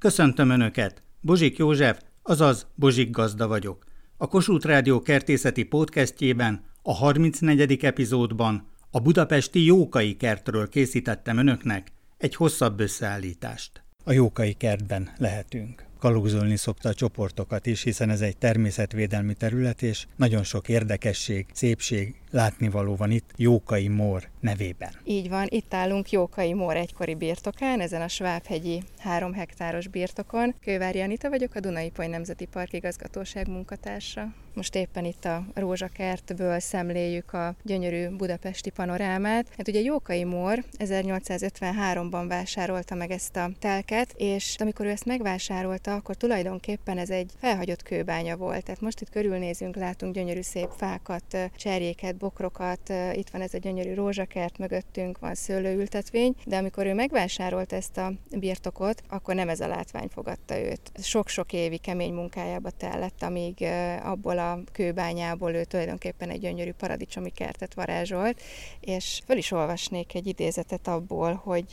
Köszöntöm Önöket! Bozsik József, azaz Bozsik Gazda vagyok. A Kossuth Rádió kertészeti podcastjében, a 34. epizódban a budapesti Jókai kertről készítettem Önöknek egy hosszabb összeállítást. A Jókai kertben lehetünk kalózolni szokta a csoportokat is, hiszen ez egy természetvédelmi terület, és nagyon sok érdekesség, szépség, látnivaló van itt Jókai Mór nevében. Így van, itt állunk Jókai Mór egykori birtokán, ezen a Svábhegyi három hektáros birtokon. Kővári Anita vagyok, a Dunai Poly Nemzeti Park igazgatóság munkatársa. Most éppen itt a rózsakertből szemléljük a gyönyörű budapesti panorámát. Hát ugye Jókai Mór 1853-ban vásárolta meg ezt a telket, és amikor ő ezt megvásárolta, akkor tulajdonképpen ez egy felhagyott kőbánya volt. Tehát most itt körülnézünk, látunk gyönyörű szép fákat, cserjéket, bokrokat, itt van ez a gyönyörű rózsakert, mögöttünk van szőlőültetvény, de amikor ő megvásárolt ezt a birtokot, akkor nem ez a látvány fogadta őt. Sok-sok évi kemény munkájába tellett, amíg abból a kőbányából ő tulajdonképpen egy gyönyörű paradicsomi kertet varázsolt, és föl is olvasnék egy idézetet abból, hogy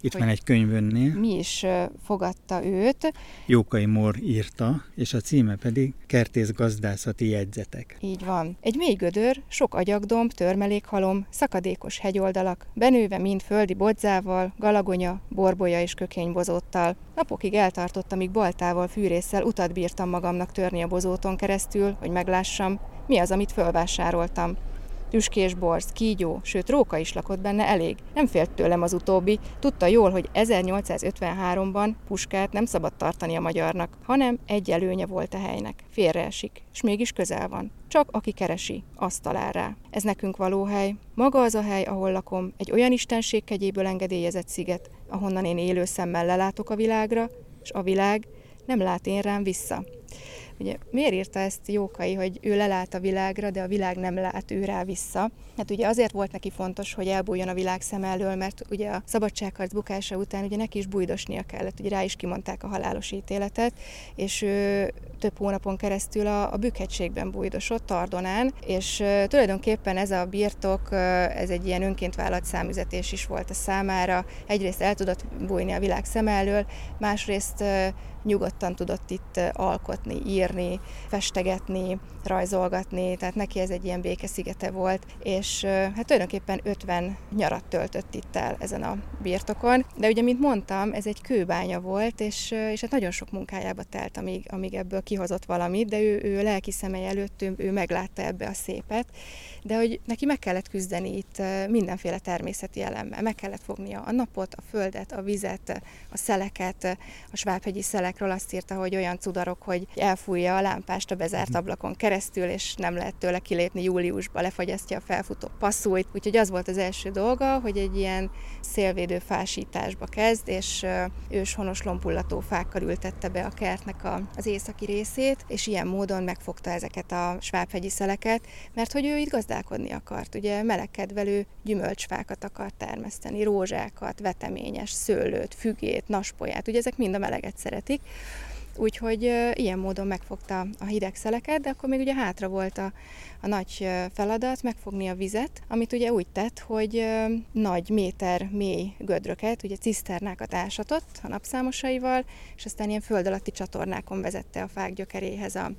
itt hogy van egy könyvönnél. Mi is fogadta őt. Jókai Mor írta, és a címe pedig Kertész gazdászati jegyzetek. Így van. Egy mély gödör, sok agyagdomb, törmelékhalom, szakadékos hegyoldalak, benőve mind földi bodzával, galagonya, borbolya és kökénybozóttal. Napokig eltartott, amíg baltával, fűrészsel utat bírtam magamnak törni a bozóton keresztül, hogy meglássam, mi az, amit fölvásároltam. Tüskés borz, kígyó, sőt róka is lakott benne elég. Nem félt tőlem az utóbbi, tudta jól, hogy 1853-ban puskát nem szabad tartani a magyarnak, hanem egy előnye volt a helynek. Félreesik, és mégis közel van. Csak aki keresi, azt talál rá. Ez nekünk való hely. Maga az a hely, ahol lakom, egy olyan istenség kegyéből engedélyezett sziget, ahonnan én élő szemmel lelátok a világra, és a világ nem lát én rám vissza. Ugye miért írta ezt Jókai, hogy ő lelát a világra, de a világ nem lát ő rá vissza? Hát ugye azért volt neki fontos, hogy elbújjon a világ szem elől, mert ugye a szabadságharc bukása után ugye neki is bújdosnia kellett, ugye rá is kimondták a halálos ítéletet, és ő több hónapon keresztül a, a Bükhegységben bújdosott, Tardonán, és tulajdonképpen ez a birtok, ez egy ilyen önként vállalt számüzetés is volt a számára. Egyrészt el tudott bújni a világ szem elől, másrészt nyugodtan tudott itt alkotni, írni, festegetni, rajzolgatni, tehát neki ez egy ilyen békeszigete volt, és hát tulajdonképpen 50 nyarat töltött itt el ezen a birtokon, de ugye, mint mondtam, ez egy kőbánya volt, és, és hát nagyon sok munkájába telt, amíg, amíg ebből kihozott valamit, de ő, ő lelki szemei előtt, ő, ő meglátta ebbe a szépet, de hogy neki meg kellett küzdeni itt mindenféle természeti elemmel, meg kellett fognia a napot, a földet, a vizet, a szeleket, a svábhegyi szelekről azt írta, hogy olyan cudarok, hogy elfújja a lámpást a bezárt mhm. ablakon keresztül, és nem lehet tőle kilépni júliusba, lefagyasztja a felfutó passzúit. Úgyhogy az volt az első dolga, hogy egy ilyen szélvédő fásításba kezd, és őshonos lompullató fákkal ültette be a kertnek a, az északi részét, és ilyen módon megfogta ezeket a svábhegyi szeleket, mert hogy ő itt gazdálkodni akart. Ugye melegkedvelő gyümölcsfákat akart termeszteni, rózsákat, veteményes szőlőt, fügét, naspolyát, ugye ezek mind a meleget szeretik. Úgyhogy ilyen módon megfogta a hideg szeleket, de akkor még ugye hátra volt a, a nagy feladat megfogni a vizet, amit ugye úgy tett, hogy nagy méter mély gödröket, ugye ciszternákat ásatott a napszámosaival, és aztán ilyen föld alatti csatornákon vezette a fák gyökeréhez a,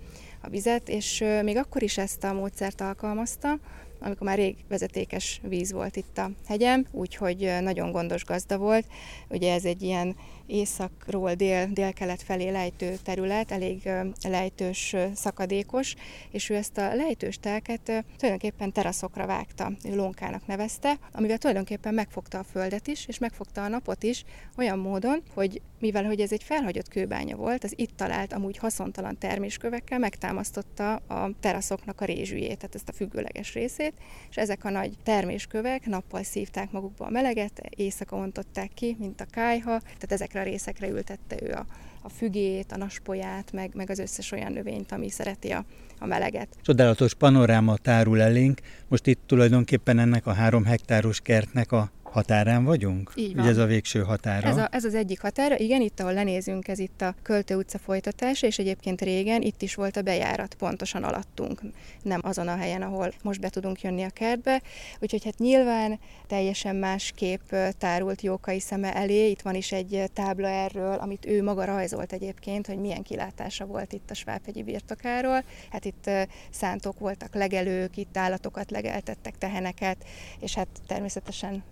a vizet, és még akkor is ezt a módszert alkalmazta, amikor már rég vezetékes víz volt itt a hegyem, úgyhogy nagyon gondos gazda volt. Ugye ez egy ilyen északról dél, délkelet felé lejtő terület, elég lejtős, szakadékos, és ő ezt a lejtős telket tulajdonképpen teraszokra vágta, ő lónkának nevezte, amivel tulajdonképpen megfogta a földet is, és megfogta a napot is olyan módon, hogy mivel hogy ez egy felhagyott kőbánya volt, az itt talált amúgy haszontalan terméskövekkel megtámasztotta a teraszoknak a rézsüjét, tehát ezt a függőleges részét, és ezek a nagy terméskövek nappal szívták magukba a meleget, éjszaka ontották ki, mint a kájha, tehát ezekre a részekre ültette ő a, a fügét, a naspolyát, meg, meg az összes olyan növényt, ami szereti a, a meleget. Csodálatos panoráma tárul elénk, most itt tulajdonképpen ennek a három hektáros kertnek a határán vagyunk? Így van. Ugye ez a végső határa? Ez, a, ez az egyik határa, igen, itt ahol lenézünk, ez itt a Költő utca folytatása, és egyébként régen itt is volt a bejárat, pontosan alattunk, nem azon a helyen, ahol most be tudunk jönni a kertbe. Úgyhogy hát nyilván teljesen más kép tárult Jókai szeme elé, itt van is egy tábla erről, amit ő maga rajzolt egyébként, hogy milyen kilátása volt itt a Svábhegyi birtokáról. Hát itt szántók voltak, legelők, itt állatokat legeltettek, teheneket, és hát természetesen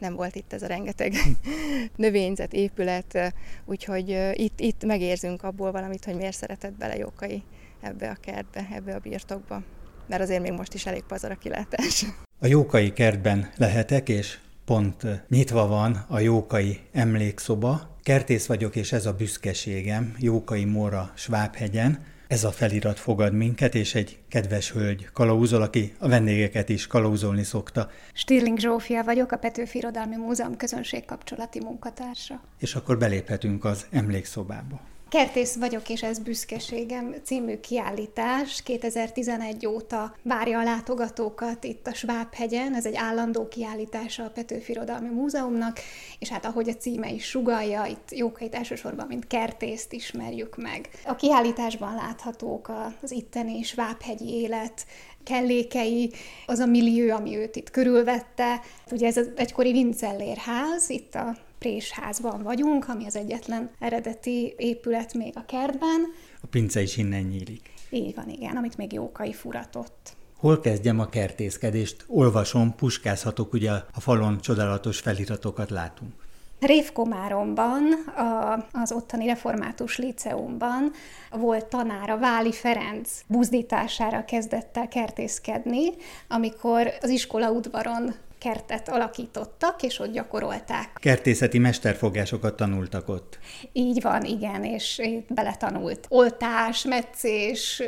nem volt itt ez a rengeteg növényzet, épület, úgyhogy itt, itt megérzünk abból valamit, hogy miért szeretett bele Jókai ebbe a kertbe, ebbe a birtokba. Mert azért még most is elég pazar a kilátás. A Jókai kertben lehetek, és pont nyitva van a Jókai emlékszoba. Kertész vagyok, és ez a büszkeségem, Jókai Móra Svábhegyen. Ez a felirat fogad minket, és egy kedves hölgy kalauzol, aki a vendégeket is kalauzolni szokta. Stirling Zsófia vagyok, a Petőfi Irodalmi Múzeum közönségkapcsolati munkatársa. És akkor beléphetünk az emlékszobába. Kertész vagyok, és ez büszkeségem című kiállítás 2011 óta várja a látogatókat itt a Svábhegyen. Ez egy állandó kiállítása a Petőfi Irodalmi Múzeumnak, és hát ahogy a címe is sugalja, itt Jókait elsősorban, mint kertészt ismerjük meg. A kiállításban láthatók az itteni Svábhegyi élet, kellékei, az a millió, ami őt itt körülvette. Ugye ez az egykori Vincellérház, itt a présházban vagyunk, ami az egyetlen eredeti épület még a kertben. A pince is innen nyílik. Így van, igen, amit még Jókai furatott. Hol kezdjem a kertészkedést? Olvasom, puskázhatok, ugye a falon csodálatos feliratokat látunk. Révkomáromban, a, az ottani református liceumban volt tanára Váli Ferenc buzdítására kezdett el kertészkedni, amikor az iskola udvaron kertet alakítottak, és ott gyakorolták. Kertészeti mesterfogásokat tanultak ott. Így van, igen, és beletanult oltás, meccés,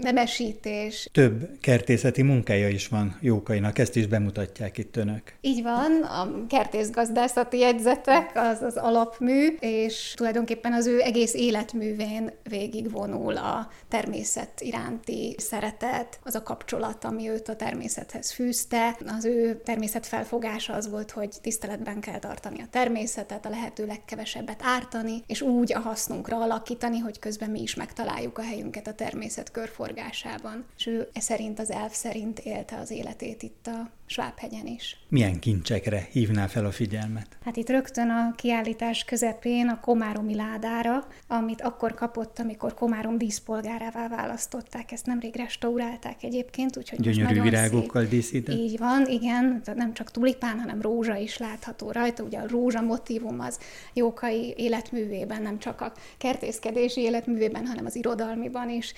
nemesítés. Több kertészeti munkája is van Jókainak, ezt is bemutatják itt önök. Így van, a kertészgazdászati jegyzetek az az alapmű, és tulajdonképpen az ő egész életművén végigvonul a természet iránti szeretet, az a kapcsolat, ami őt a természethez fűzte, az ő természet természet felfogása az volt, hogy tiszteletben kell tartani a természetet, a lehető legkevesebbet ártani, és úgy a hasznunkra alakítani, hogy közben mi is megtaláljuk a helyünket a természet körforgásában. És ő e szerint az elf szerint élte az életét itt a Svábhegyen is. Milyen kincsekre hívná fel a figyelmet? Hát itt rögtön a kiállítás közepén a Komáromi ládára, amit akkor kapott, amikor Komárom díszpolgárává választották. Ezt nemrég restaurálták egyébként, úgyhogy Gyönyörű virágokkal szép. díszített? Így van, igen, nem csak tulipán, hanem rózsa is látható rajta. Ugye a rózsa motivum az Jókai életművében, nem csak a kertészkedési életművében, hanem az irodalmiban is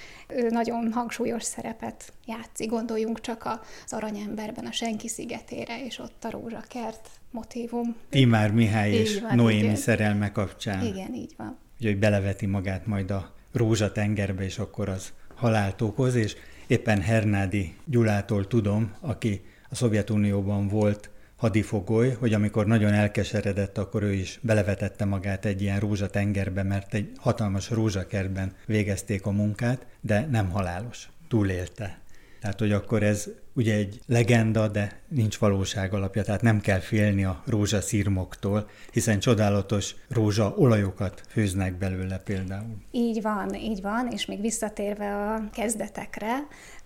nagyon hangsúlyos szerepet játszik. Gondoljunk csak az aranyemberben, a senki szigetére, és ott a rózsakert motivum. Timár Mihály és van, Noémi igen. szerelme kapcsán. Igen, így van. Ugye, hogy beleveti magát majd a rózsatengerbe, és akkor az halált okoz, és éppen Hernádi Gyulától tudom, aki a Szovjetunióban volt hadifogoly, hogy amikor nagyon elkeseredett, akkor ő is belevetette magát egy ilyen rózsatengerbe, mert egy hatalmas rózsakertben végezték a munkát, de nem halálos. Túlélte. Tehát, hogy akkor ez ugye egy legenda, de nincs valóság alapja, tehát nem kell félni a rózsaszírmoktól, hiszen csodálatos rózsa olajokat főznek belőle például. Így van, így van, és még visszatérve a kezdetekre,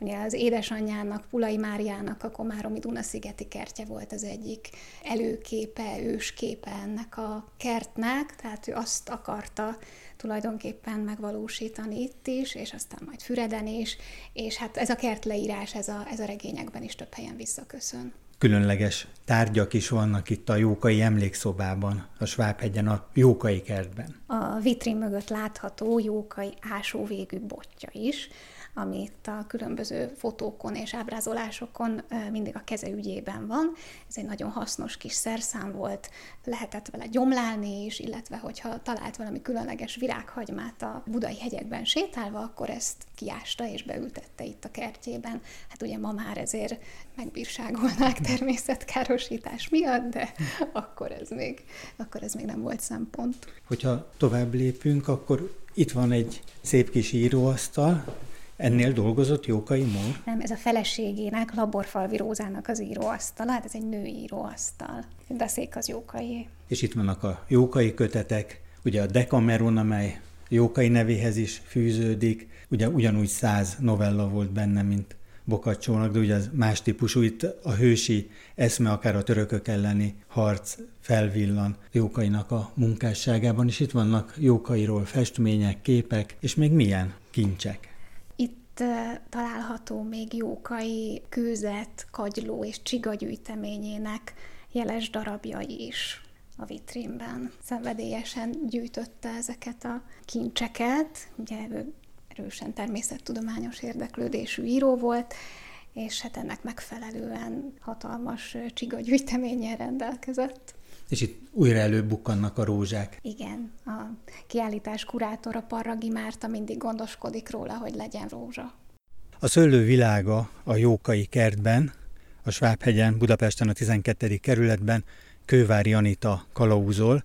ugye az édesanyjának, Pulai Máriának a Komáromi Duna-szigeti kertje volt az egyik előképe, ősképe ennek a kertnek, tehát ő azt akarta tulajdonképpen megvalósítani itt is, és aztán majd Füreden is, és hát ez a kertleírás, ez a, ez a regényekben is több helyen visszaköszön. Különleges tárgyak is vannak itt a Jókai emlékszobában, a Svábhegyen, a Jókai kertben. A vitrin mögött látható Jókai ásóvégű botja is, amit a különböző fotókon és ábrázolásokon mindig a keze ügyében van. Ez egy nagyon hasznos kis szerszám volt, lehetett vele gyomlálni is, illetve hogyha talált valami különleges virághagymát a budai hegyekben sétálva, akkor ezt kiásta és beültette itt a kertjében. Hát ugye ma már ezért megbírságolnák természetkárosítás miatt, de akkor ez még, akkor ez még nem volt szempont. Hogyha tovább lépünk, akkor itt van egy szép kis íróasztal, Ennél dolgozott Jókai Mór? Nem, ez a feleségének, Laborfalvi Rózának az íróasztala, hát ez egy női íróasztal. De a szék az Jókai. És itt vannak a Jókai kötetek, ugye a Decameron, amely Jókai nevéhez is fűződik, ugye ugyanúgy száz novella volt benne, mint Bokacsónak, de ugye az más típusú, itt a hősi eszme, akár a törökök elleni harc felvillan Jókainak a munkásságában, és itt vannak Jókairól festmények, képek, és még milyen kincsek. Itt található még Jókai kőzet, kagyló és csigagyűjteményének jeles darabjai is a vitrínben. Szenvedélyesen gyűjtötte ezeket a kincseket, ugye ő erősen természettudományos érdeklődésű író volt, és hát ennek megfelelően hatalmas csigagyűjteménnyel rendelkezett. És itt újra előbukkannak a rózsák. Igen, a kiállítás kurátora Parragi Márta mindig gondoskodik róla, hogy legyen rózsa. A szőlő világa a Jókai kertben, a Svábhegyen, Budapesten a 12. kerületben Kővári Anita kalauzol,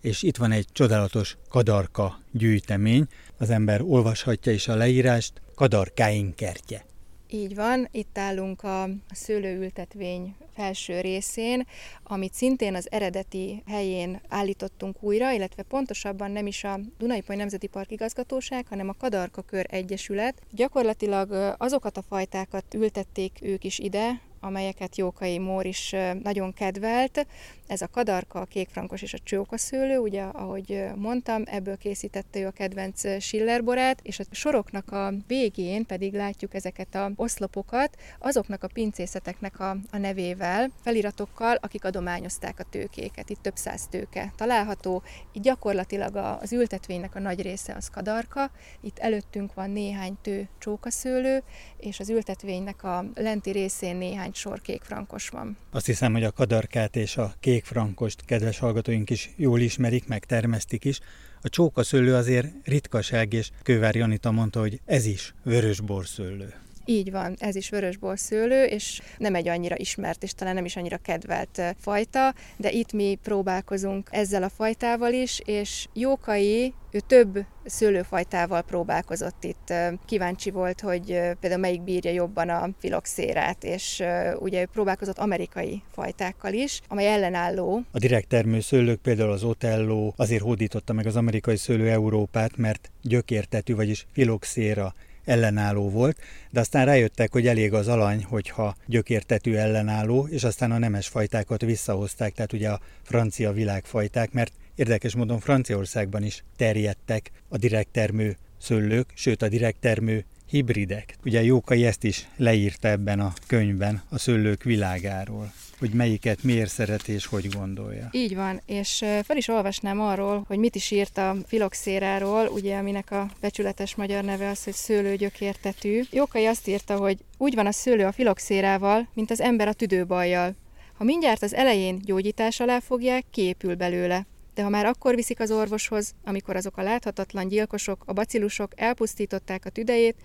és itt van egy csodálatos kadarka gyűjtemény, az ember olvashatja is a leírást, kadarkáink kertje. Így van, itt állunk a szőlőültetvény felső részén, amit szintén az eredeti helyén állítottunk újra, illetve pontosabban nem is a Dunai-Poly Nemzeti Park igazgatóság, hanem a Kadarka Kör Egyesület. Gyakorlatilag azokat a fajtákat ültették ők is ide, amelyeket Jókai Mór is nagyon kedvelt. Ez a kadarka, a kékfrankos és a csókaszőlő, ugye, ahogy mondtam, ebből készítette ő a kedvenc Schillerborát, és a soroknak a végén pedig látjuk ezeket a oszlopokat, azoknak a pincészeteknek a, a nevével, feliratokkal, akik adományozták a tőkéket. Itt több száz tőke található. Itt gyakorlatilag az ültetvénynek a nagy része az kadarka, itt előttünk van néhány tő csókaszőlő, és az ültetvénynek a lenti részén néhány sor kékfrankos van. Azt hiszem, hogy a kadarkát és a kékfrankost kedves hallgatóink is jól ismerik, meg termesztik is. A csókaszőlő azért ritkaság, és Kővári Anita mondta, hogy ez is vörös borszőlő. Így van, ez is vörösbor szőlő, és nem egy annyira ismert, és talán nem is annyira kedvelt fajta, de itt mi próbálkozunk ezzel a fajtával is, és Jókai, ő több szőlőfajtával próbálkozott itt. Kíváncsi volt, hogy például melyik bírja jobban a filoxérát, és ugye ő próbálkozott amerikai fajtákkal is, amely ellenálló. A direkt termő szőlők, például az Otello azért hódította meg az amerikai szőlő Európát, mert gyökértetű, vagyis filoxéra ellenálló volt, de aztán rájöttek, hogy elég az alany, hogyha gyökértetű ellenálló, és aztán a nemes fajtákat visszahozták, tehát ugye a francia világfajták, mert érdekes módon Franciaországban is terjedtek a direkt termő szőlők, sőt a direkt termő hibridek. Ugye Jókai ezt is leírta ebben a könyvben a szőlők világáról hogy melyiket miért szeret és hogy gondolja. Így van, és fel is olvasnám arról, hogy mit is írt a filoxéráról, ugye aminek a becsületes magyar neve az, hogy szőlőgyökértetű. Jókai azt írta, hogy úgy van a szőlő a filoxérával, mint az ember a tüdőbajjal. Ha mindjárt az elején gyógyítás alá fogják, kiépül belőle de ha már akkor viszik az orvoshoz, amikor azok a láthatatlan gyilkosok, a bacillusok elpusztították a tüdejét,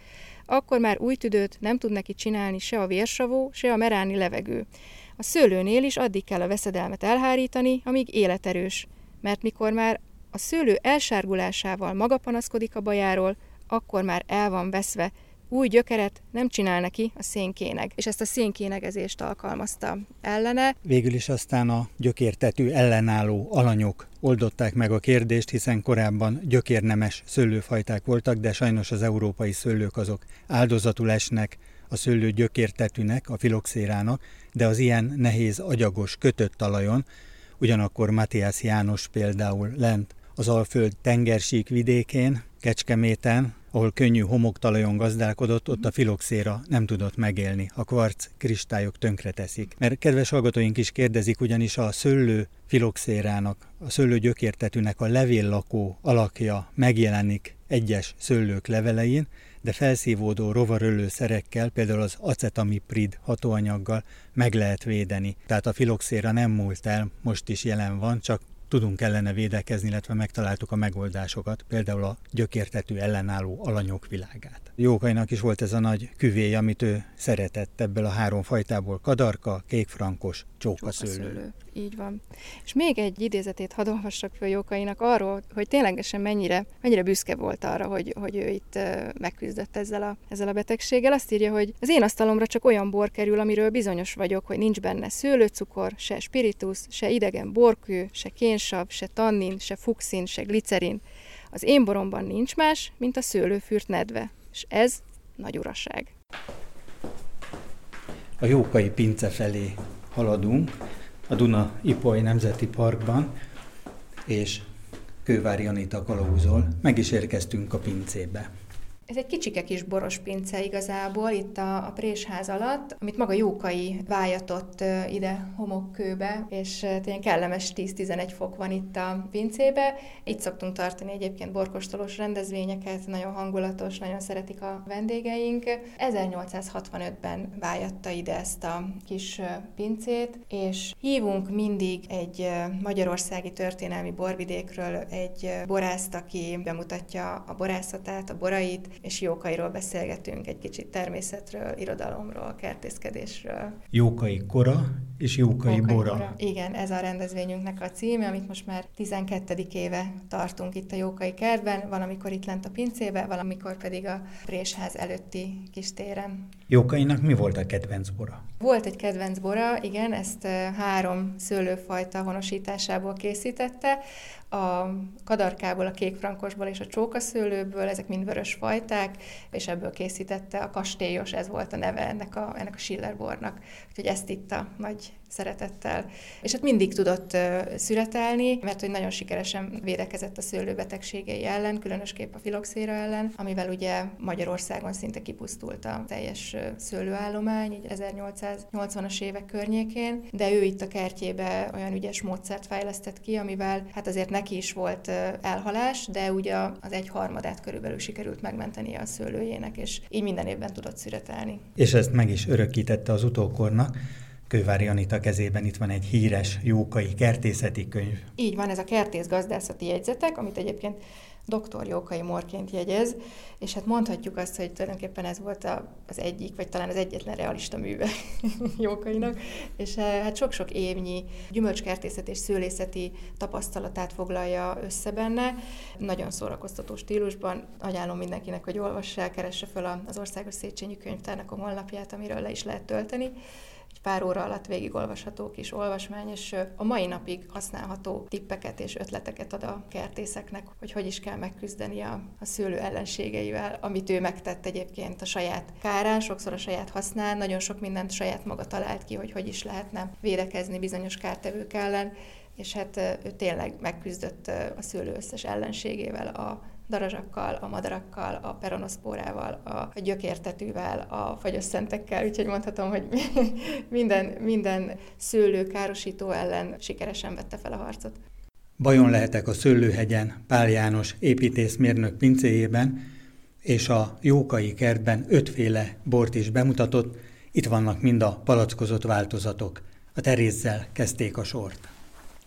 akkor már új tüdőt nem tud neki csinálni se a vérsavó, se a meráni levegő. A szőlőnél is addig kell a veszedelmet elhárítani, amíg életerős, mert mikor már a szőlő elsárgulásával maga panaszkodik a bajáról, akkor már el van veszve, új gyökeret nem csinál neki a szénkéneg, és ezt a szénkénegezést alkalmazta ellene. Végül is aztán a gyökértetű ellenálló alanyok oldották meg a kérdést, hiszen korábban gyökérnemes szőlőfajták voltak, de sajnos az európai szőlők azok áldozatul esnek a szőlő gyökértetűnek, a filoxérának, de az ilyen nehéz, agyagos, kötött talajon, ugyanakkor Matthias János például lent az Alföld tengersík vidékén, Kecskeméten, ahol könnyű homoktalajon gazdálkodott, ott a filoxéra nem tudott megélni. A kvarc kristályok tönkreteszik. Mert kedves hallgatóink is kérdezik, ugyanis a szőlő filoxérának, a szőlő gyökértetűnek a levéllakó alakja megjelenik egyes szőlők levelein, de felszívódó rovarölő szerekkel, például az acetamiprid hatóanyaggal meg lehet védeni. Tehát a filoxéra nem múlt el, most is jelen van, csak tudunk ellene védekezni, illetve megtaláltuk a megoldásokat, például a gyökértetű ellenálló alanyok világát. Jókainak is volt ez a nagy küvéj, amit ő szeretett ebből a három fajtából, kadarka, kékfrankos, csókaszőlő. csókaszőlő. Így van. És még egy idézetét hadd olvassak föl Jókainak arról, hogy ténylegesen mennyire, mennyire büszke volt arra, hogy, hogy ő itt megküzdött ezzel a, ezzel a betegséggel. Azt írja, hogy az én asztalomra csak olyan bor kerül, amiről bizonyos vagyok, hogy nincs benne szőlőcukor, se spiritus, se idegen borkő, se kénsav, se tannin, se fuxin, se glicerin. Az én boromban nincs más, mint a szőlőfürt nedve. És ez nagy uraság. A Jókai pince felé haladunk a Duna Ipoly Nemzeti Parkban, és Kővári Anita kalauzol. Meg is érkeztünk a pincébe. Ez egy kicsike kis boros pince igazából, itt a, a présház alatt, amit maga Jókai vájatott ide homokkőbe, és tényleg kellemes 10-11 fok van itt a pincébe. Itt szoktunk tartani egyébként borkostolós rendezvényeket, nagyon hangulatos, nagyon szeretik a vendégeink. 1865-ben vájatta ide ezt a kis pincét, és hívunk mindig egy magyarországi történelmi borvidékről egy borászt, aki bemutatja a borászatát, a borait, és Jókairól beszélgetünk egy kicsit természetről, irodalomról, kertészkedésről. Jókai kora és Jókai, Jókai bora. Kora. Igen, ez a rendezvényünknek a címe, amit most már 12. éve tartunk itt a Jókai kertben, valamikor itt lent a pincébe, valamikor pedig a Présház előtti kis téren. Jókainak mi volt a kedvenc bora? Volt egy kedvenc bora, igen, ezt három szőlőfajta honosításából készítette a kadarkából, a kékfrankosból és a csókaszőlőből, ezek mind vörös fajták, és ebből készítette a kastélyos, ez volt a neve ennek a, ennek a Schillerbornak. Úgyhogy ezt itta nagy szeretettel. És hát mindig tudott szüretelni, mert hogy nagyon sikeresen védekezett a szőlőbetegségei ellen, különösképp a filoxéra ellen, amivel ugye Magyarországon szinte kipusztult a teljes szőlőállomány, így 1880-as évek környékén, de ő itt a kertjébe olyan ügyes módszert fejlesztett ki, amivel hát azért neki is volt elhalás, de ugye az egy harmadát körülbelül sikerült megmenteni a szőlőjének, és így minden évben tudott szüretelni. És ezt meg is örökítette az utókornak. Kővári Anita kezében itt van egy híres jókai kertészeti könyv. Így van, ez a kertész gazdászati jegyzetek, amit egyébként dr. Jókai Morként jegyez, és hát mondhatjuk azt, hogy tulajdonképpen ez volt az egyik, vagy talán az egyetlen realista műve Jókainak, és eh, hát sok-sok évnyi gyümölcskertészet és szőlészeti tapasztalatát foglalja össze benne, nagyon szórakoztató stílusban. Ajánlom mindenkinek, hogy olvassák, keresse fel az Országos Széchenyi Könyvtárnak a honlapját, amiről le is lehet tölteni pár óra alatt végigolvasható kis olvasmány, és a mai napig használható tippeket és ötleteket ad a kertészeknek, hogy hogy is kell megküzdeni a, a szőlő ellenségeivel, amit ő megtett egyébként a saját kárán, sokszor a saját használ, nagyon sok mindent saját maga talált ki, hogy hogy is lehetne védekezni bizonyos kártevők ellen, és hát ő tényleg megküzdött a szőlő összes ellenségével, a darazsakkal, a madarakkal, a peronoszpórával, a gyökértetűvel, a fagyösszentekkel, úgyhogy mondhatom, hogy minden, minden szőlő károsító ellen sikeresen vette fel a harcot. Bajon lehetek a Szőlőhegyen Pál János építészmérnök pincéjében, és a Jókai kertben ötféle bort is bemutatott, itt vannak mind a palackozott változatok. A terézzel kezdték a sort.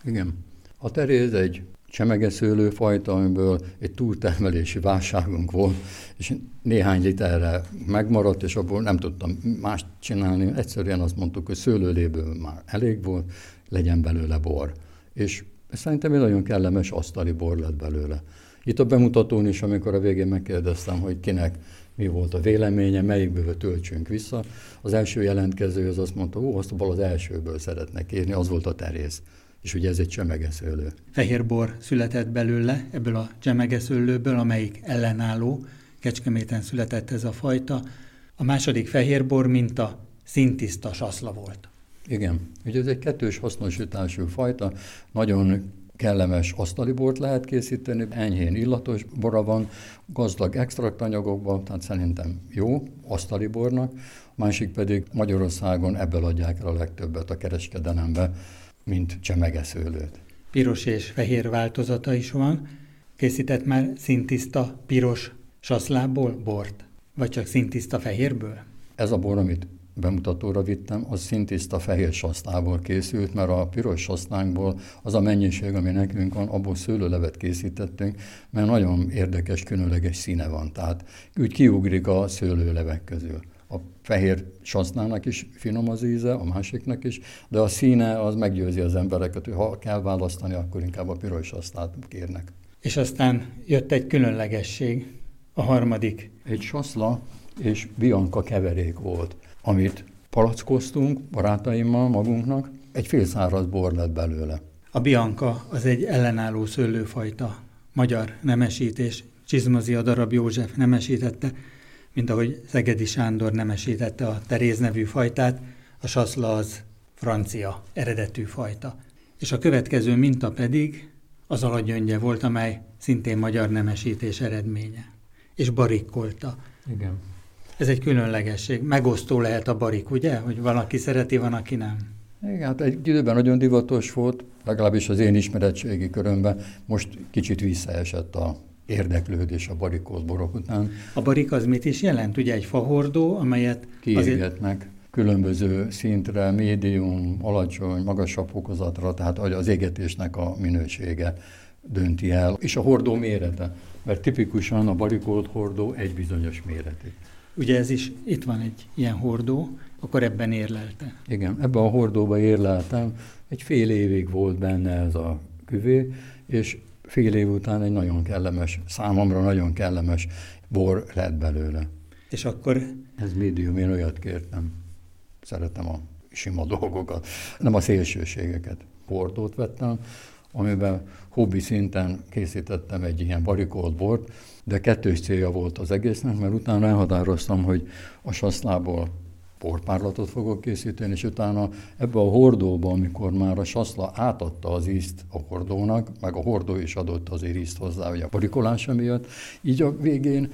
Igen. A teréz egy csemegeszőlőfajta, amiből egy túltermelési válságunk volt, és néhány literre megmaradt, és abból nem tudtam mást csinálni. Egyszerűen azt mondtuk, hogy szőlőléből már elég volt, legyen belőle bor. És szerintem egy nagyon kellemes asztali bor lett belőle. Itt a bemutatón is, amikor a végén megkérdeztem, hogy kinek mi volt a véleménye, melyikből töltsünk vissza, az első jelentkező az azt mondta, ó, azt az elsőből szeretnek írni, az volt a terész és ugye ez egy csemegeszőlő. Fehérbor született belőle, ebből a csemegeszőlőből, amelyik ellenálló, Kecskeméten született ez a fajta. A második fehérbor minta szintiszta saszla volt. Igen, ugye ez egy kettős hasznosítású fajta, nagyon kellemes asztali bort lehet készíteni, enyhén illatos bora van, gazdag extraktanyagokban, tehát szerintem jó asztali bornak, másik pedig Magyarországon ebből adják el a legtöbbet a kereskedelembe mint csemegeszőlőt. Piros és fehér változata is van. Készített már szintiszta piros saszlából bort? Vagy csak szintiszta fehérből? Ez a bor, amit bemutatóra vittem, az szintiszta fehér saszlából készült, mert a piros saszlánkból az a mennyiség, ami nekünk van, abból szőlőlevet készítettünk, mert nagyon érdekes, különleges színe van, tehát úgy kiugrik a szőlőlevek közül. A fehér sasznának is finom az íze, a másiknak is, de a színe az meggyőzi az embereket, hogy ha kell választani, akkor inkább a piros sasznát kérnek. És aztán jött egy különlegesség, a harmadik. Egy saszla és bianka keverék volt, amit palackoztunk barátaimmal magunknak, egy félszáraz bor lett belőle. A bianka az egy ellenálló szőlőfajta, magyar nemesítés, Csizmazi a darab József nemesítette, mint ahogy Szegedi Sándor nemesítette a Teréz nevű fajtát, a saszla az francia eredetű fajta. És a következő minta pedig az alagyöngye volt, amely szintén magyar nemesítés eredménye. És barikkolta. Igen. Ez egy különlegesség. Megosztó lehet a barik, ugye? Hogy valaki szereti, van, aki nem. Igen, hát egy időben nagyon divatos volt, legalábbis az én ismeretségi körömben. Most kicsit visszaesett a érdeklődés a barikolt borok után. A barik az mit is jelent? Ugye egy fahordó, amelyet kiégetnek azért... különböző szintre, médium, alacsony, magasabb fokozatra, tehát az égetésnek a minősége dönti el, és a hordó mérete, mert tipikusan a barikolt hordó egy bizonyos méretű. Ugye ez is, itt van egy ilyen hordó, akkor ebben érlelte. Igen, ebben a hordóba érleltem, egy fél évig volt benne ez a küvé, és fél év után egy nagyon kellemes, számomra nagyon kellemes bor lett belőle. És akkor... Ez médium, én olyat kértem. Szeretem a sima dolgokat, nem a szélsőségeket. Portót vettem, amiben hobbi szinten készítettem egy ilyen barikolt bort, de kettős célja volt az egésznek, mert utána elhatároztam, hogy a saszlából porpárlatot fogok készíteni, és utána ebbe a hordóba, amikor már a saszla átadta az ízt a hordónak, meg a hordó is adott azért ízt hozzá, hogy a barikolása miatt, így a végén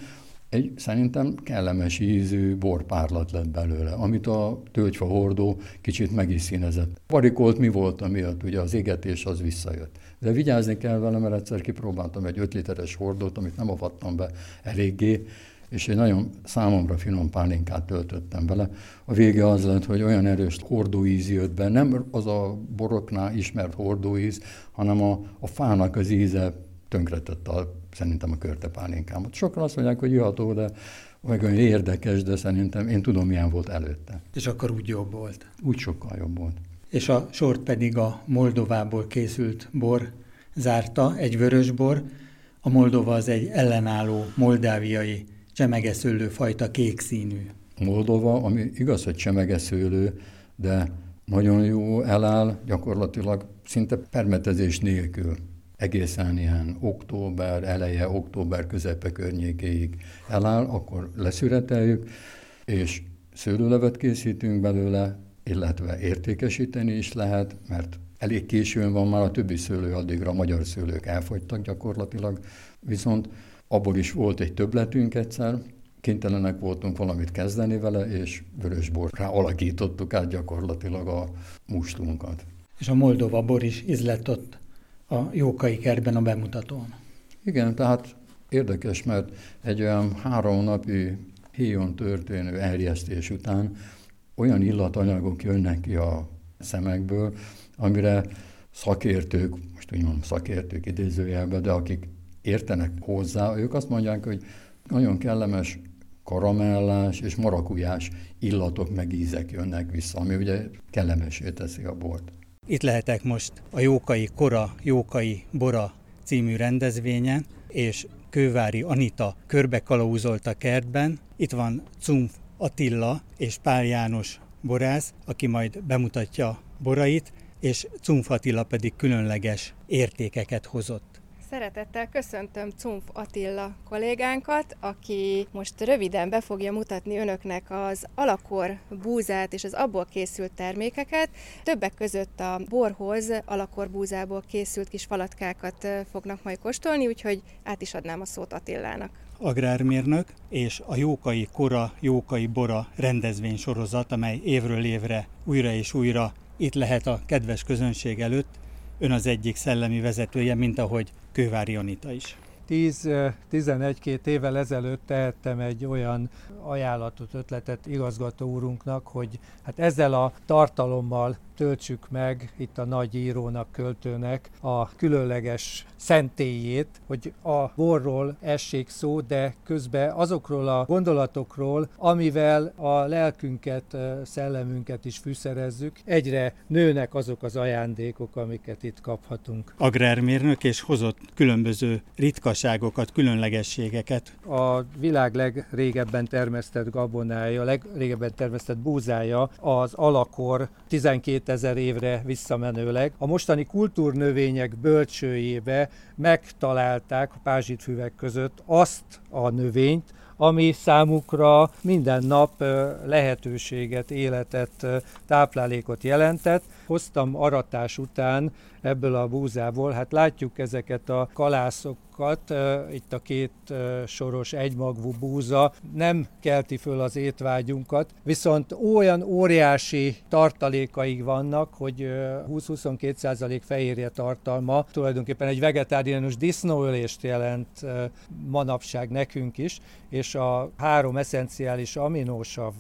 egy szerintem kellemes ízű borpárlat lett belőle, amit a tölgyfa hordó kicsit meg is színezett. Barikolt mi volt amiatt, ugye az égetés az visszajött. De vigyázni kell vele, mert egyszer kipróbáltam egy 5 literes hordót, amit nem avattam be eléggé, és egy nagyon számomra finom pálinkát töltöttem vele. A vége az lett, hogy olyan erős hordóíz jött be, nem az a boroknál ismert hordóíz, hanem a, a fának az íze tönkretette a, szerintem a körtepálinkámat. Sokan azt mondják, hogy jöható, de meg olyan érdekes, de szerintem én tudom, milyen volt előtte. És akkor úgy jobb volt. Úgy sokkal jobb volt. És a sort pedig a Moldovából készült bor zárta, egy vörös bor. A Moldova az egy ellenálló moldáviai csemegeszőlő fajta kék színű. Moldova, ami igaz, hogy csemegeszőlő, de nagyon jó eláll, gyakorlatilag szinte permetezés nélkül. Egészen ilyen október eleje, október közepe környékéig eláll, akkor leszüreteljük, és szőlőlevet készítünk belőle, illetve értékesíteni is lehet, mert elég későn van már a többi szőlő, addigra a magyar szőlők elfogytak gyakorlatilag, viszont abból is volt egy többletünk egyszer, kénytelenek voltunk valamit kezdeni vele, és vörösborra alakítottuk át gyakorlatilag a mustunkat. És a Moldova bor is izlett ott a Jókai kertben a bemutatón. Igen, tehát érdekes, mert egy olyan három napi híjon történő erjesztés után olyan illatanyagok jönnek ki a szemekből, amire szakértők, most úgy mondom szakértők idézőjelben, de akik értenek hozzá, ők azt mondják, hogy nagyon kellemes karamellás és marakujás illatok meg ízek jönnek vissza, ami ugye kellemesé teszi a bort. Itt lehetek most a Jókai Kora, Jókai Bora című rendezvényen, és Kővári Anita körbekalauzolt a kertben. Itt van Cumf Attila és Pál János borász, aki majd bemutatja borait, és Cumf Attila pedig különleges értékeket hozott. Szeretettel köszöntöm Cumf Attila kollégánkat, aki most röviden be fogja mutatni önöknek az alakor búzát és az abból készült termékeket. Többek között a borhoz alakor búzából készült kis falatkákat fognak majd kóstolni, úgyhogy át is adnám a szót Attilának agrármérnök és a Jókai Kora, Jókai Bora rendezvény sorozat, amely évről évre újra és újra itt lehet a kedves közönség előtt. Ön az egyik szellemi vezetője, mint ahogy Kővári Anita is. 10-11-2 évvel ezelőtt tehettem egy olyan ajánlatot, ötletet igazgató úrunknak, hogy hát ezzel a tartalommal töltsük meg itt a nagy írónak, költőnek a különleges szentélyét, hogy a borról essék szó, de közben azokról a gondolatokról, amivel a lelkünket, szellemünket is fűszerezzük, egyre nőnek azok az ajándékok, amiket itt kaphatunk. Agrármérnök és hozott különböző ritkaságokat, különlegességeket. A világ legrégebben termesztett gabonája, legrégebben termesztett búzája az alakor 12 ezer évre visszamenőleg. A mostani kultúrnövények bölcsőjébe megtalálták a pázsitfüvek között azt a növényt, ami számukra minden nap lehetőséget, életet, táplálékot jelentett. Hoztam aratás után ebből a búzából, hát látjuk ezeket a kalászokat, itt a két soros egymagvú búza. Nem kelti föl az étvágyunkat, viszont olyan óriási tartalékaik vannak, hogy 20-22% fehérje tartalma. Tulajdonképpen egy vegetáriánus disznóölést jelent manapság nekünk is, és a három eszenciális aminósav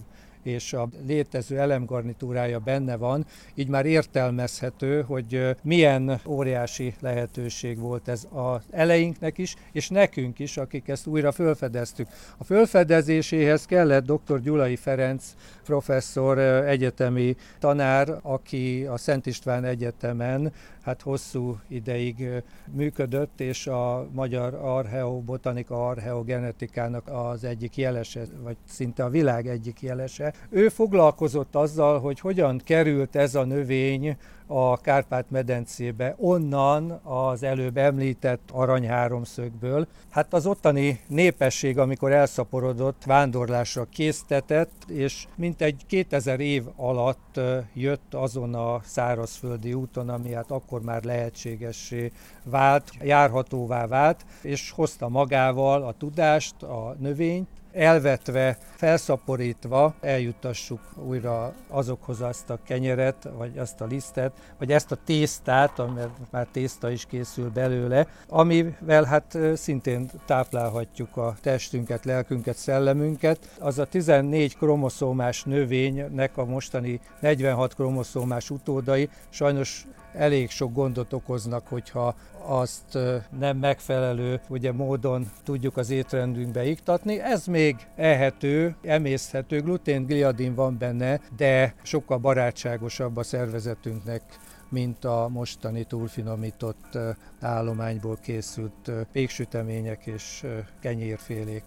és a létező elemgarnitúrája benne van, így már értelmezhető, hogy milyen óriási lehetőség volt ez az eleinknek is, és nekünk is, akik ezt újra felfedeztük. A felfedezéséhez kellett dr. Gyulai Ferenc professzor, egyetemi tanár, aki a Szent István Egyetemen hát hosszú ideig működött, és a magyar archeobotanika, archeogenetikának az egyik jelese, vagy szinte a világ egyik jelese. Ő foglalkozott azzal, hogy hogyan került ez a növény a Kárpát-medencébe, onnan az előbb említett aranyháromszögből. Hát az ottani népesség, amikor elszaporodott, vándorlásra késztetett, és mintegy 2000 év alatt jött azon a szárazföldi úton, ami hát akkor már lehetségessé vált, járhatóvá vált, és hozta magával a tudást, a növényt, elvetve, felszaporítva eljutassuk újra azokhoz azt a kenyeret, vagy azt a lisztet, vagy ezt a tésztát, mert már tészta is készül belőle, amivel hát szintén táplálhatjuk a testünket, lelkünket, szellemünket. Az a 14 kromoszómás növénynek a mostani 46 kromoszómás utódai sajnos elég sok gondot okoznak, hogyha azt nem megfelelő ugye, módon tudjuk az étrendünkbe iktatni. Ez még ehető, emészhető, glutén, gliadin van benne, de sokkal barátságosabb a szervezetünknek mint a mostani túlfinomított állományból készült péksütemények és kenyérfélék.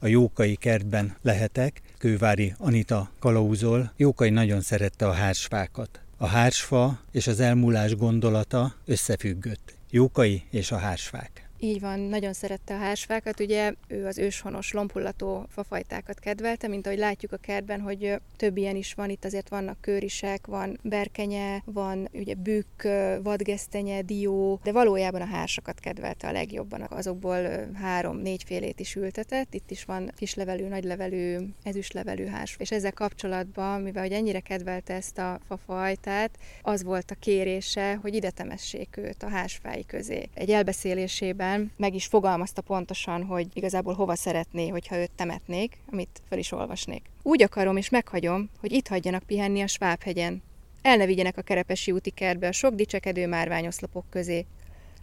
A Jókai kertben lehetek, Kővári Anita kalauzol. Jókai nagyon szerette a hársfákat. A hársfa és az elmúlás gondolata összefüggött. Jókai és a hársfák. Így van, nagyon szerette a hársfákat, ugye ő az őshonos lompullató fafajtákat kedvelte, mint ahogy látjuk a kertben, hogy több ilyen is van, itt azért vannak körisek, van berkenye, van ugye bükk, vadgesztenye, dió, de valójában a hársakat kedvelte a legjobban, azokból három-négy félét is ültetett, itt is van kislevelű, nagylevelű, ezüstlevelű hárs, és ezzel kapcsolatban, mivel hogy ennyire kedvelte ezt a fafajtát, az volt a kérése, hogy ide temessék őt a hársfái közé. Egy elbeszélésében során meg is fogalmazta pontosan, hogy igazából hova szeretné, hogyha őt temetnék, amit fel is olvasnék. Úgy akarom és meghagyom, hogy itt hagyjanak pihenni a Svábhegyen. El ne vigyenek a Kerepesi úti kertbe a sok dicsekedő márványoszlopok közé.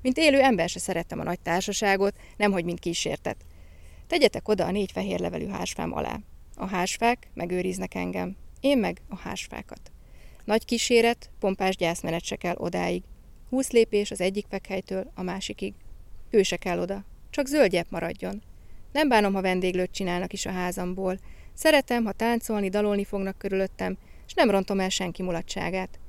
Mint élő ember se szerettem a nagy társaságot, nemhogy mint kísértet. Tegyetek oda a négy fehér levelű hásfám alá. A hásfák megőriznek engem, én meg a hásfákat. Nagy kíséret, pompás gyászmenet se kell odáig. Húsz lépés az egyik fekhelytől a másikig. Ő se kell oda. Csak zöldjebb maradjon. Nem bánom, ha vendéglőt csinálnak is a házamból. Szeretem, ha táncolni, dalolni fognak körülöttem, és nem rontom el senki mulatságát.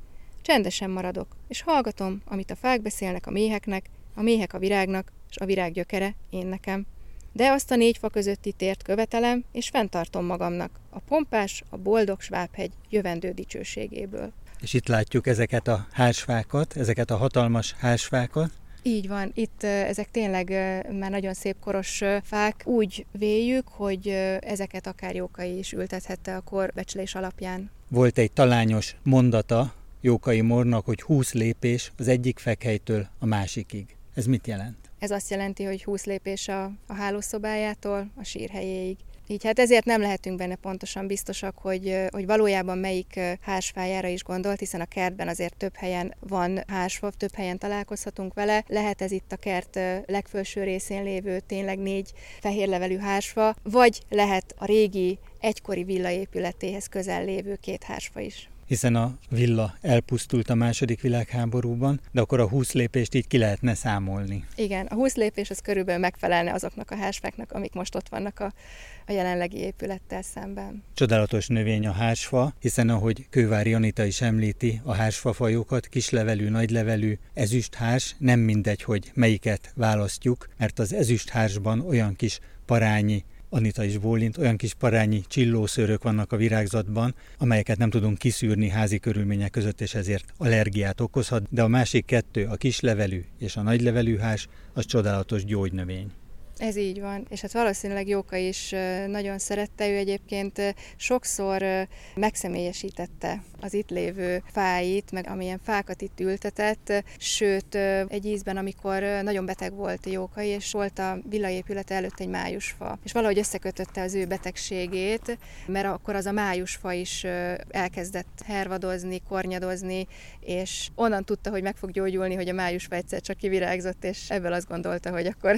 Csendesen maradok, és hallgatom, amit a fák beszélnek a méheknek, a méhek a virágnak, és a virág gyökere én nekem. De azt a négy fa közötti tért követelem, és fenntartom magamnak, a pompás, a boldog Svábhegy jövendő dicsőségéből. És itt látjuk ezeket a házsfákat, ezeket a hatalmas házsfákat, így van, itt ezek tényleg már nagyon szép koros fák. Úgy véljük, hogy ezeket akár Jókai is ültethette a korbecslés alapján. Volt egy talányos mondata Jókai Mornak, hogy 20 lépés az egyik fekhelytől a másikig. Ez mit jelent? Ez azt jelenti, hogy 20 lépés a, a hálószobájától a sírhelyéig. Így hát ezért nem lehetünk benne pontosan biztosak, hogy, hogy valójában melyik hársfájára is gondolt, hiszen a kertben azért több helyen van hársfa, több helyen találkozhatunk vele. Lehet ez itt a kert legfelső részén lévő tényleg négy fehérlevelű hársfa, vagy lehet a régi egykori villaépületéhez közel lévő két hársfa is hiszen a villa elpusztult a második világháborúban, de akkor a 20 lépést így ki lehetne számolni. Igen, a 20 lépés az körülbelül megfelelne azoknak a házfáknak, amik most ott vannak a, a jelenlegi épülettel szemben. Csodálatos növény a hársfa, hiszen ahogy Kővári Anita is említi, a hársfa fajokat, kislevelű, nagylevelű, ezüsthárs, nem mindegy, hogy melyiket választjuk, mert az ezüsthársban olyan kis parányi Anita is bólint, olyan kis parányi csillószőrök vannak a virágzatban, amelyeket nem tudunk kiszűrni házi körülmények között, és ezért allergiát okozhat, de a másik kettő, a kislevelű és a nagylevelű hás, az csodálatos gyógynövény. Ez így van, és hát valószínűleg Jóka is nagyon szerette, ő egyébként sokszor megszemélyesítette az itt lévő fáit, meg amilyen fákat itt ültetett, sőt egy ízben, amikor nagyon beteg volt Jóka, és volt a villaépület előtt egy májusfa, és valahogy összekötötte az ő betegségét, mert akkor az a májusfa is elkezdett hervadozni, kornyadozni, és onnan tudta, hogy meg fog gyógyulni, hogy a májusfa egyszer csak kivirágzott, és ebből azt gondolta, hogy akkor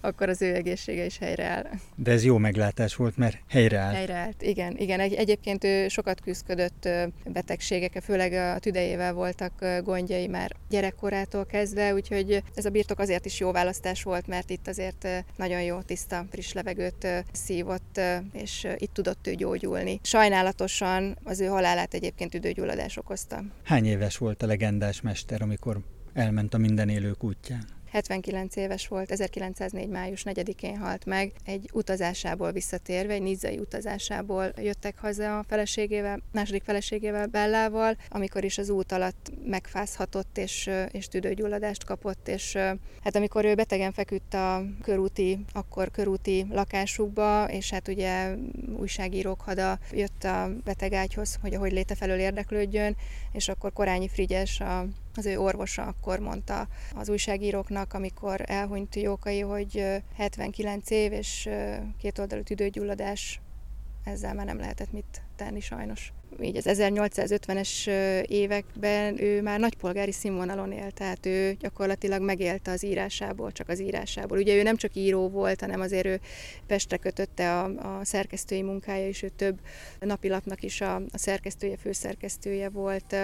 akkor az ő egészsége is helyreáll. De ez jó meglátás volt, mert helyreállt. Helyreállt, igen. igen. Egyébként ő sokat küzdött betegségekkel, főleg a tüdejével voltak gondjai már gyerekkorától kezdve, úgyhogy ez a birtok azért is jó választás volt, mert itt azért nagyon jó, tiszta, friss levegőt szívott, és itt tudott ő gyógyulni. Sajnálatosan az ő halálát egyébként üdőgyulladás okozta. Hány éves volt a legendás mester, amikor elment a minden élők útján? 79 éves volt, 1904. május 4-én halt meg. Egy utazásából visszatérve, egy nizzai utazásából jöttek haza a feleségével, második feleségével, Bellával, amikor is az út alatt megfázhatott és, és tüdőgyulladást kapott, és hát amikor ő betegen feküdt a körúti, akkor körúti lakásukba, és hát ugye újságírók hada jött a betegágyhoz, hogy ahogy léte felől érdeklődjön, és akkor Korányi Frigyes, a az ő orvosa akkor mondta az újságíróknak, amikor elhunyt Jókai, hogy 79 év és kétoldalú tüdőgyulladás, ezzel már nem lehetett mit tenni sajnos így az 1850-es években ő már nagypolgári színvonalon élt, tehát ő gyakorlatilag megélte az írásából, csak az írásából. Ugye ő nem csak író volt, hanem azért ő Pestre kötötte a, a szerkesztői munkája, és ő több napilapnak is a, a szerkesztője, főszerkesztője volt,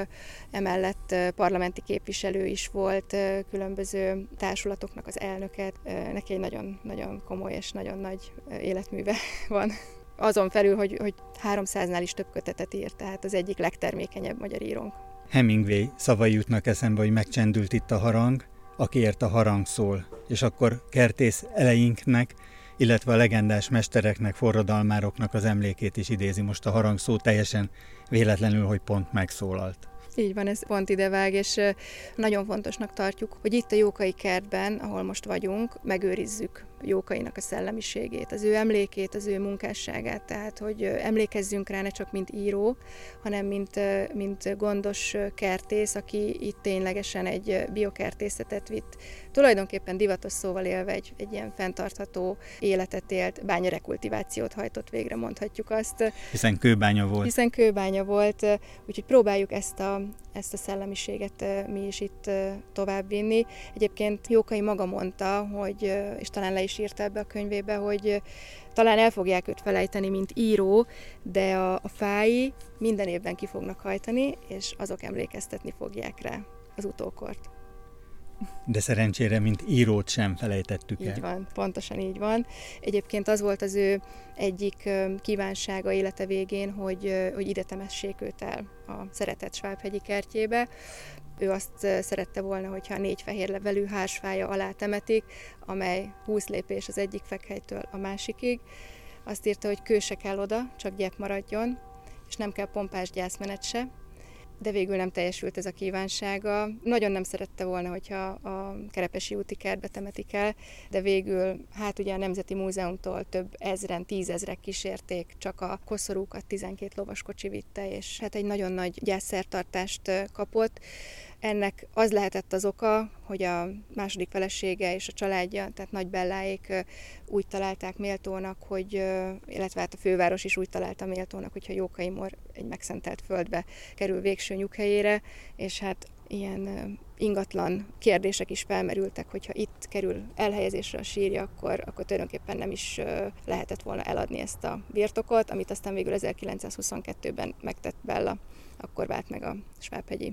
emellett parlamenti képviselő is volt, különböző társulatoknak az elnöket. Neki egy nagyon-nagyon komoly és nagyon nagy életműve van azon felül, hogy, hogy 300-nál is több kötetet írt, tehát az egyik legtermékenyebb magyar írónk. Hemingway szavai jutnak eszembe, hogy megcsendült itt a harang, akiért a harang szól, és akkor kertész eleinknek, illetve a legendás mestereknek, forradalmároknak az emlékét is idézi most a harang szó teljesen véletlenül, hogy pont megszólalt. Így van, ez pont idevág, és nagyon fontosnak tartjuk, hogy itt a Jókai kertben, ahol most vagyunk, megőrizzük Jókainak a szellemiségét, az ő emlékét, az ő munkásságát, tehát hogy emlékezzünk rá ne csak mint író, hanem mint, mint gondos kertész, aki itt ténylegesen egy biokertészetet vitt. Tulajdonképpen divatos szóval élve egy, egy ilyen fenntartható életet élt, bányarekultivációt hajtott végre, mondhatjuk azt. Hiszen kőbánya volt. Hiszen kőbánya volt, úgyhogy próbáljuk ezt a, ezt a szellemiséget mi is itt továbbvinni. Egyébként Jókai maga mondta, hogy, és talán le is írta ebbe a könyvébe, hogy talán el fogják őt felejteni, mint író, de a, a fái minden évben ki fognak hajtani, és azok emlékeztetni fogják rá az utókort. De szerencsére, mint írót sem felejtettük el. Így van, pontosan így van. Egyébként az volt az ő egyik kívánsága élete végén, hogy, hogy ide temessék őt el a szeretett Svábhegyi kertjébe. Ő azt szerette volna, hogyha a négy fehér levelű hársfája alá temetik, amely 20 lépés az egyik fekhelytől a másikig. Azt írta, hogy kő kell oda, csak gyep maradjon, és nem kell pompás gyászmenet se, de végül nem teljesült ez a kívánsága. Nagyon nem szerette volna, hogyha a Kerepesi úti kertbe temetik el, de végül, hát ugye a Nemzeti Múzeumtól több ezren, tízezrek kísérték, csak a koszorúkat 12 lovaskocsi vitte, és hát egy nagyon nagy gyászszertartást kapott. Ennek az lehetett az oka, hogy a második felesége és a családja, tehát Nagy Belláék úgy találták méltónak, hogy, illetve hát a főváros is úgy találta méltónak, hogyha Jókai Mor egy megszentelt földbe kerül végső nyughelyére, és hát ilyen ingatlan kérdések is felmerültek, hogyha itt kerül elhelyezésre a sírja, akkor, akkor tulajdonképpen nem is lehetett volna eladni ezt a birtokot, amit aztán végül 1922-ben megtett Bella, akkor vált meg a Svábhegyi